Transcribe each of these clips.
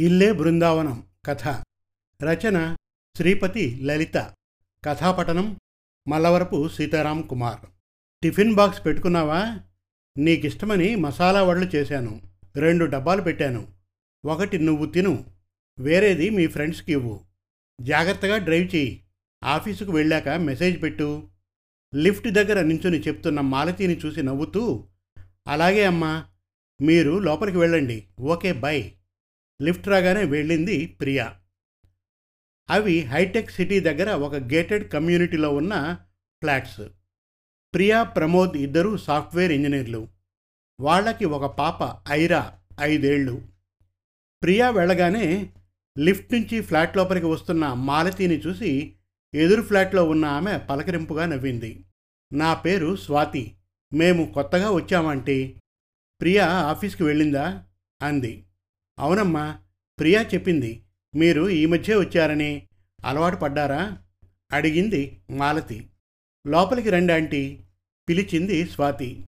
ఇల్లే బృందావనం కథ. రచన శ్రీపతి లలిత. కథాపఠనం మల్లవరపు సీతారాం కుమార్. టిఫిన్ బాక్స్ పెట్టుకున్నావా? నీకిష్టమని మసాలా వడలు చేశాను. రెండు డబ్బాలు పెట్టాను. ఒకటి నువ్వు తిను. వేరేది మీ ఫ్రెండ్స్కి ఇవ్వు. జాగ్రత్తగా డ్రైవ్ చేయి ఆఫీసుకు వెళ్ళాక మెసేజ్ పెట్టు. లిఫ్ట్ దగ్గర నించుని చెప్తున్న మాలతీని చూసి నవ్వుతూ అలాగే అమ్మా మీరు లోపలికి వెళ్ళండి. Okay by. లిఫ్ట్ రాగానే వెళ్ళింది ప్రియా. అవి హైటెక్ సిటీ దగ్గర ఒక గేటెడ్ కమ్యూనిటీలో ఉన్న ఫ్లాట్స్. ప్రియా ప్రమోద్ ఇద్దరు సాఫ్ట్వేర్ ఇంజనీర్లు. వాళ్ళకి ఒక పాప ఐరా ఐదేళ్ళు. ప్రియా వెళ్ళగానే లిఫ్ట్ నుంచి ఫ్లాట్ లోపలికి వస్తున్న మాలతీని చూసి ఎదురు ఫ్లాట్లో ఉన్న ఆమె పలకరింపుగా నవ్వింది. నా పేరు స్వాతి. మేము కొత్తగా వచ్చామంటే. ప్రియా ఆఫీస్కి వెళ్ళిందా? అంది. అవునమ్మా ప్రియా చెప్పింది. మీరు ఈ మధ్య వచ్చారని. అలవాటు పడ్డారా? అడిగింది మాలతి. లోపలికి రండి ఆంటీ పిలిచింది స్వాతి.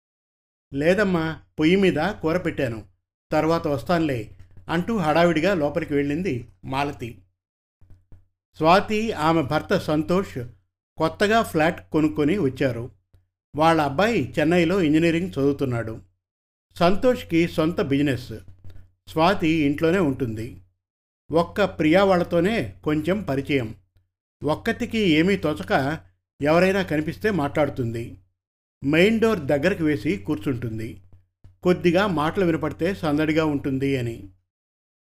లేదమ్మా పొయ్యి మీద కూర పెట్టాను. తర్వాత వస్తానులే అంటూ హడావిడిగా లోపలికి వెళ్ళింది మాలతి. స్వాతి ఆమె భర్త సంతోష్ కొత్తగా ఫ్లాట్ కొనుక్కొని వచ్చారు. వాళ్ళ అబ్బాయి చెన్నైలో ఇంజనీరింగ్ చదువుతున్నాడు. సంతోష్కి సొంత బిజినెస్. స్వాతి ఇంట్లోనే ఉంటుంది. ఒక్క ప్రియా వాళ్ళతోనే కొంచెం పరిచయం. ఒక్కతికి ఏమీ తోచక ఎవరైనా కనిపిస్తే మాట్లాడుతుంది. మెయిన్ డోర్ దగ్గరికి వేసి కూర్చుంటుంది. కొద్దిగా మాటలు వినపడితే సందడిగా ఉంటుంది అని.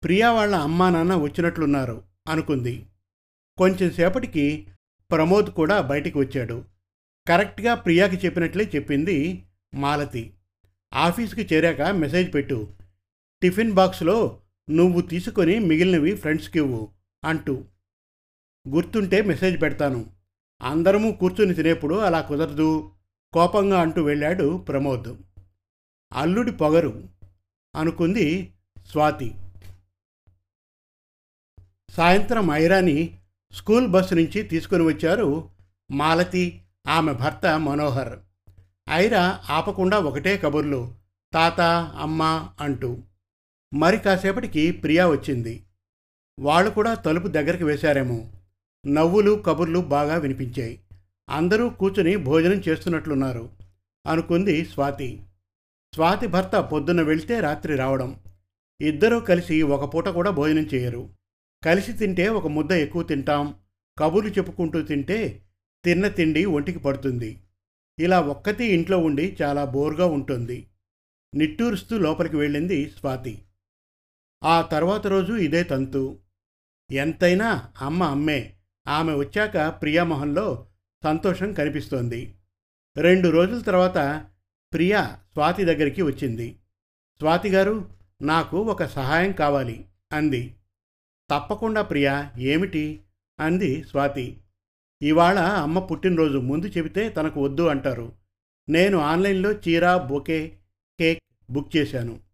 ప్రియా వాళ్ళ అమ్మా నాన్న వచ్చినట్లున్నారు అనుకుంది. కొంచెం సేపటికి ప్రమోద్ కూడా బయటికి వచ్చాడు. కరెక్ట్గా ప్రియాకి చెప్పినట్లే చెప్పింది మాలతి. ఆఫీస్కి చేరాక మెసేజ్ పెట్టు టిఫిన్ బాక్స్లో నువ్వు తీసుకొని మిగిలినవి ఫ్రెండ్స్కి ఇవ్వు అంటూ. గుర్తుంటే మెసేజ్ పెడతాను. అందరము కూర్చుని తినేప్పుడు అలా కుదరదు కోపంగా అంటూ వెళ్ళాడు ప్రమోద్. అల్లుడి పొగరు అనుకుంది స్వాతి. సాయంత్రం ఐరాని స్కూల్ బస్సు నుంచి తీసుకుని వచ్చారు మాలతి ఆమె భర్త మనోహర్. ఐరా ఆపకుండా ఒకటే కబుర్లు తాత అమ్మ అంటూ. మరి కాసేపటికి ప్రియా వచ్చింది. వాళ్ళు కూడా తలుపు దగ్గరికి వేశారేమో. నవ్వులు కబుర్లు బాగా వినిపించాయి. అందరూ కూర్చుని భోజనం చేస్తున్నట్లున్నారు. అనుకుంది స్వాతి. స్వాతి భర్త పొద్దున్న వెళ్తే రాత్రి రావడం. ఇద్దరూ కలిసి ఒక పూట కూడా భోజనం చేయరు. కలిసి తింటే ఒక ముద్ద ఎక్కువ తింటాం. కబుర్లు చెప్పుకుంటూ తింటే తిన్న తిండి ఒంటికి పడుతుంది. ఇలా ఒక్కతే ఇంట్లో ఉండి చాలా బోర్గా ఉంటుంది. నిట్టూరుస్తూ లోపలికి వెళ్ళింది స్వాతి. ఆ తర్వాత రోజు ఇదే తంతు. ఎంతైనా అమ్మ అమ్మే. ఆమె వచ్చాక ప్రియామోహన్లో సంతోషం కనిపిస్తోంది. రెండు రోజుల తర్వాత ప్రియా స్వాతి దగ్గరికి వచ్చింది. స్వాతి గారు నాకు ఒక సహాయం కావాలి అంది. తప్పకుండా ప్రియా ఏమిటి? అంది స్వాతి. ఇవాళ అమ్మ పుట్టినరోజు ముందు చెబితే తనకు వద్దు అంటారు. నేను ఆన్లైన్లో చీర బొకే కేక్ బుక్ చేశాను.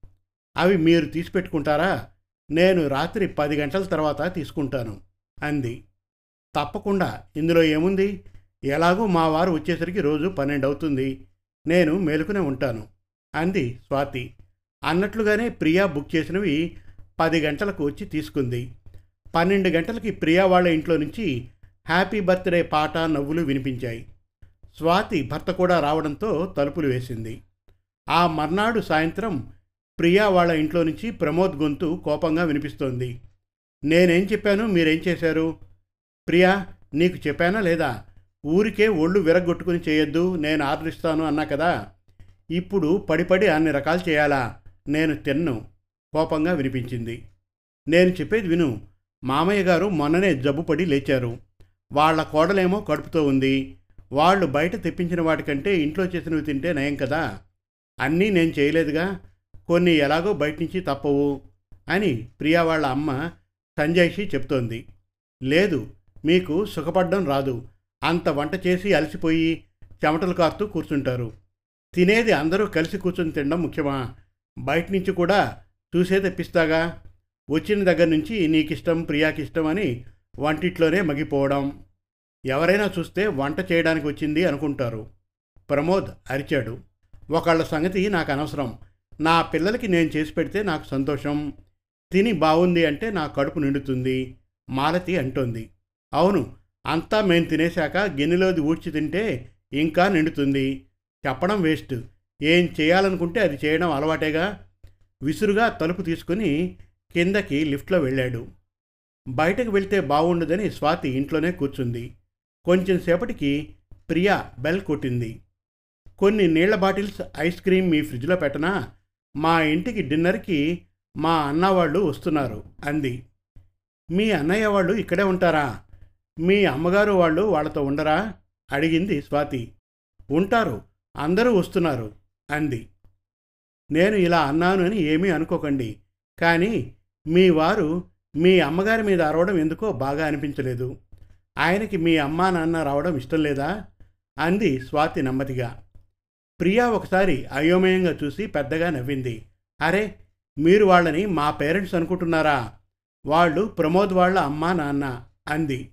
అవి మీరు తీసిపెట్టుకుంటారా? నేను రాత్రి పది గంటల తర్వాత తీసుకుంటాను అంది. తప్పకుండా. ఇందులో ఏముంది? ఎలాగూ మా వారు వచ్చేసరికి రోజు పన్నెండు అవుతుంది. నేను మేలుకునే ఉంటాను అంది స్వాతి. అన్నట్లుగానే ప్రియా బుక్ చేసినవి పది గంటలకు వచ్చి తీసుకుంది. పన్నెండు గంటలకి ప్రియా వాళ్ళ ఇంట్లో నుంచి హ్యాపీ బర్త్డే పాట నవ్వులు వినిపించాయి. స్వాతి భర్త కూడా రావడంతో తలుపులు వేసింది. ఆ మర్నాడు సాయంత్రం ప్రియా వాళ్ళ ఇంట్లో నుంచి ప్రమోద్ గొంతు కోపంగా వినిపిస్తోంది. నేనేం చెప్పాను? మీరేం చేశారు? ప్రియా నీకు చెప్పానా లేదా? ఊరికే ఒళ్ళు విరగొట్టుకుని చేయొద్దు నేను ఆర్డర్ ఇస్తాను అన్నా కదా? ఇప్పుడు పడిపడి అన్ని రకాలు చేయాలా? నేను తిన్ను కోపంగా వినిపించింది. నేను చెప్పేది విను. మామయ్య గారు మొన్ననే జబ్బుపడి లేచారు. వాళ్ళ కోడలేమో కడుపుతో ఉంది. వాళ్ళు బయట తెప్పించిన వాటికంటే ఇంట్లో చేసినవి తింటే నయం కదా? అన్నీ నేను చేయలేదుగా? కొన్ని ఎలాగో బయట నుంచి తప్పవు అని ప్రియా వాళ్ళ అమ్మ సంజయ్షి చెప్తోంది. లేదు మీకు సుఖపడ్డం రాదు. అంత వంట చేసి అలసిపోయి చెమటలు కారుతూ కూర్చుంటారు. తినేది అందరూ కలిసి కూర్చొని తినడం ముఖ్యమా? బయట నుంచి కూడా చూసే తెప్పిస్తాగా? వచ్చిన దగ్గర నుంచి నీకిష్టం ప్రియాకిష్టం అని వంటిట్లోనే మగిపోవడం ఎవరైనా చూస్తే వంట చేయడానికి వచ్చింది అనుకుంటారు. ప్రమోద్ అరిచాడు. ఒకళ్ళ సంగతి నాకు అనవసరం. నా పిల్లలకి నేను చేసి పెడితే నాకు సంతోషం. తిని బాగుంది అంటే నా కడుపు నిండుతుంది. మాలతి అంటోంది. అవును అంతా మేము తినేశాక గిన్నెలోది ఊడ్చి తింటే ఇంకా నిండుతుంది. చెప్పడం వేస్ట్. ఏం చేయాలనుకుంటే అది చేయడం అలవాటేగా? విసురుగా తలుపు తీసుకుని కిందకి లిఫ్ట్లో వెళ్ళాడు. బయటకు వెళ్తే బాగుండదని స్వాతి ఇంట్లోనే కూర్చుంది. కొంచెం సేపటికి ప్రియా బెల్ కొట్టింది. కొన్ని నీళ్ళ బాటిల్స్ ఐస్ క్రీమ్ మీ ఫ్రిడ్జ్లో పెట్టనా? మా ఇంటికి డిన్నర్కి మా అన్న వాళ్ళు వస్తున్నారు అంది. మీ అన్నయ్య వాళ్ళు ఇక్కడే ఉంటారా? మీ అమ్మగారు వాళ్ళు వాళ్ళతో ఉండరా? అడిగింది స్వాతి. ఉంటారు అందరూ వస్తున్నారు అంది. నేను ఇలా అన్నాను అని ఏమీ అనుకోకండి కానీ మీ వారు మీ అమ్మగారి మీద అరవడం ఎందుకో బాగా అనిపించలేదు. ఆయనకి మీ అమ్మా నాన్న రావడం ఇష్టం లేదా? అంది స్వాతి నెమ్మదిగా. ప్రియా ఒకసారి అయోమయంగా చూసి పెద్దగా నవ్వింది. అరే మీరు వాళ్ళని మా పేరెంట్స్ అనుకుంటున్నారా? వాళ్ళు ప్రమోద్ వాళ్ళ అమ్మా నాన్న అంది.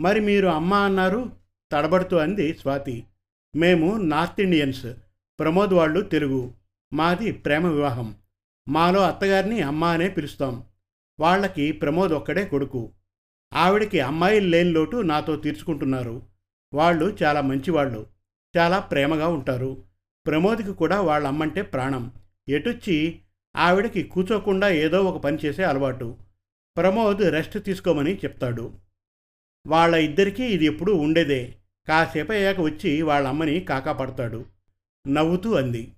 మరి మీరు అమ్మ అన్నారు? తడబడుతూ అంది స్వాతి. మేము నార్త్ ఇండియన్స్ ప్రమోద్ వాళ్ళు తెలుగు మాది ప్రేమ వివాహం. మాలో అత్తగారిని అమ్మ అనే పిలుస్తాం. వాళ్ళకి ప్రమోద్ ఒక్కడే కొడుకు. ఆవిడకి అమ్మాయిలు లేని లోటు నాతో తీర్చుకుంటున్నారు. వాళ్ళు చాలా మంచివాళ్ళు. చాలా ప్రేమగా ఉంటారు. ప్రమోద్కి కూడా వాళ్ళ అమ్మంటే ప్రాణం. ఎటొచ్చి ఆవిడకి కూర్చోకుండా ఏదో ఒక పని చేసే అలవాటు. ప్రమోద్ రెస్ట్ తీసుకోమని చెప్తాడు. వాళ్ళ ఇద్దరికీ ఇది ఎప్పుడూ ఉండేదే. కాసేపు అయ్యాక వచ్చి వాళ్ళ అమ్మని కాకాపడతాడు నవ్వుతూ అంది.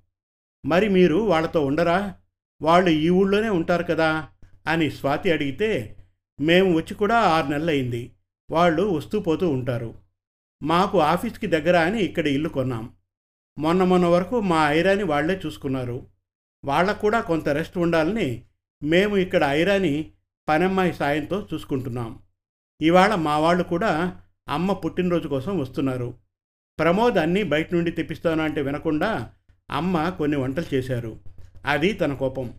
మరి మీరు వాళ్ళతో ఉండరా? వాళ్ళు ఈ ఊళ్ళోనే ఉంటారు కదా? అని స్వాతి అడిగితే మేము వచ్చి కూడా ఆరు నెలలైంది వాళ్ళు వస్తూ పోతూ ఉంటారు. మాకు ఆఫీస్కి దగ్గర అని ఇక్కడ ఇల్లు కొన్నాం. మొన్న మొన్న వరకు మా ఐరాని వాళ్ళే చూసుకున్నారు. వాళ్ళకు కూడా కొంత రెస్ట్ ఉండాలని మేము ఇక్కడ ఐరాని పనమ్మాయి సాయంతో చూసుకుంటున్నాం. ఇవాళ మా వాళ్ళు కూడా అమ్మ పుట్టినరోజు కోసం వస్తున్నారు. ప్రమోద్ అన్నీ బయట నుండి తెప్పిస్తాను అంటే వినకుండా అమ్మ కొన్ని వంటలు చేశారు. అది తన కోపం.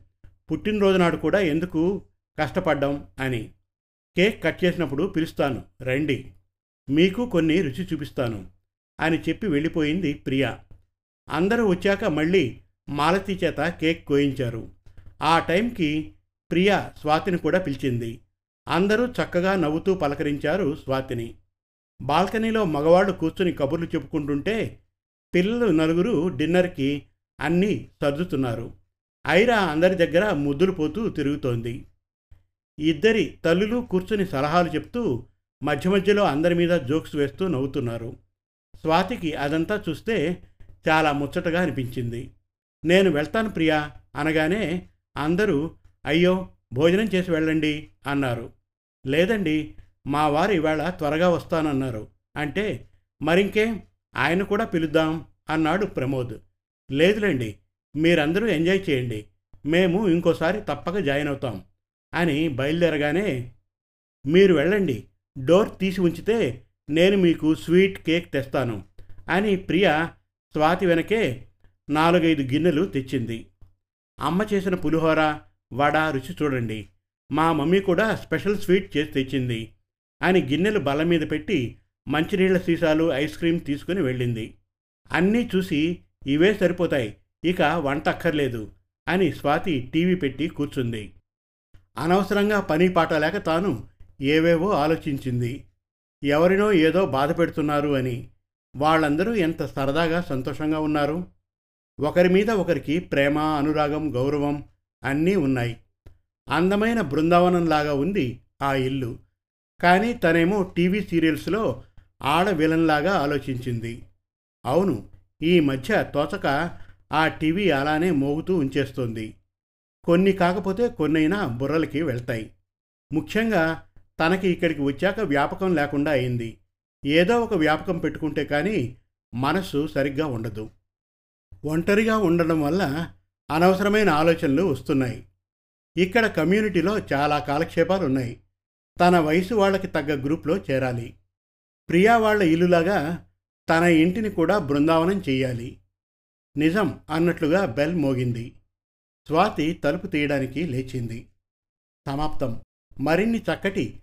పుట్టినరోజు నాడు కూడా ఎందుకు కష్టపడ్డాం అని. కేక్ కట్ చేసినప్పుడు పిలుస్తాను. రండి. మీకు కొన్ని రుచి చూపిస్తాను. అని చెప్పి వెళ్ళిపోయింది ప్రియా. అందరూ వచ్చాక మళ్ళీ మాలతి చేత కేక్ కోయించారు. ఆ టైంకి ప్రియా స్వాతిని కూడా పిలిచింది. అందరూ చక్కగా నవ్వుతూ పలకరించారు స్వాతిని. బాల్కనీలో మగవాళ్ళు కూర్చుని కబుర్లు చెప్పుకుంటుంటే పిల్లలు నలుగురు డిన్నర్కి అన్నీ సర్దుతున్నారు. ఐరా అందరి దగ్గర ముద్దులు పోతూ తిరుగుతోంది. ఇద్దరి తల్లులు కూర్చుని సలహాలు చెప్తూ మధ్య మధ్యలో అందరి మీద జోక్స్ వేస్తూ నవ్వుతున్నారు. స్వాతికి అదంతా చూస్తే చాలా ముచ్చటగా అనిపించింది. నేను వెళ్తాను ప్రియా అనగానే అందరూ అయ్యో భోజనం చేసి వెళ్ళండి అన్నారు. లేదండి మా వారు ఇవాళ త్వరగా వస్తానన్నారు. అంటే మరింకే ఆయన కూడా పిలుద్దాం అన్నాడు ప్రమోద్. లేదులేండి మీరందరూ ఎంజాయ్ చేయండి మేము ఇంకోసారి తప్పక జాయిన్ అవుతాం అని బయలుదేరగానే మీరు వెళ్ళండి డోర్ తీసి ఉంచితే నేను మీకు స్వీట్ కేక్ తెస్తాను. అని ప్రియ స్వాతి వెనకే నాలుగైదు గిన్నెలు తెచ్చింది. అమ్మ చేసిన పులిహోర వడ రుచి చూడండి. మా మమ్మీ కూడా స్పెషల్ స్వీట్ చేసి తెచ్చింది. అని గిన్నెలు బల్ల మీద పెట్టి మంచినీళ్ళ సీసాలు ఐస్ క్రీమ్ తీసుకుని వెళ్ళింది. అన్నీ చూసి ఇవే సరిపోతాయి ఇక వంట అక్కర్లేదు అని స్వాతి టీవీ పెట్టి కూర్చుంది. అనవసరంగా పని పాట లేక తాను ఏవేవో ఆలోచించింది. ఎవరినో ఏదో బాధ పెడుతున్నారు అని. వాళ్ళందరూ ఎంత సరదాగా సంతోషంగా ఉన్నారు. ఒకరి మీద ఒకరికి ప్రేమ అనురాగం గౌరవం అన్నీ ఉన్నాయి. అందమైన బృందావనంలాగా ఉంది ఆ ఇల్లు. కానీ తనేమో టీవీ సీరియల్స్లో ఆడ విలన్లాగా ఆలోచించింది. అవును ఈ మధ్య తోచక ఆ టీవీ అలానే మోగుతూ ఉంచేస్తోంది. కొన్ని కాకపోతే కొన్నైనా బుర్రలకి వెళ్తాయి. ముఖ్యంగా తనకి ఇక్కడికి వచ్చాక వ్యాపకం లేకుండా అయింది. ఏదో ఒక వ్యాపకం పెట్టుకుంటే కానీ మనస్సు సరిగ్గా ఉండదు. ఒంటరిగా ఉండడం వల్ల అనవసరమైన ఆలోచనలు వస్తున్నాయి. ఇక్కడ కమ్యూనిటీలో చాలా కాలక్షేపాలు ఉన్నాయి. తన వయసు వాళ్ళకి తగ్గ గ్రూప్లో చేరాలి. ప్రియా వాళ్ళ ఇల్లులాగా తన ఇంటిని కూడా బృందావనం చేయాలి నిజం అన్నట్లుగా బెల్ మోగింది. స్వాతి తలుపు తీయడానికి లేచింది. సమాప్తం. మరిన్ని చక్కటి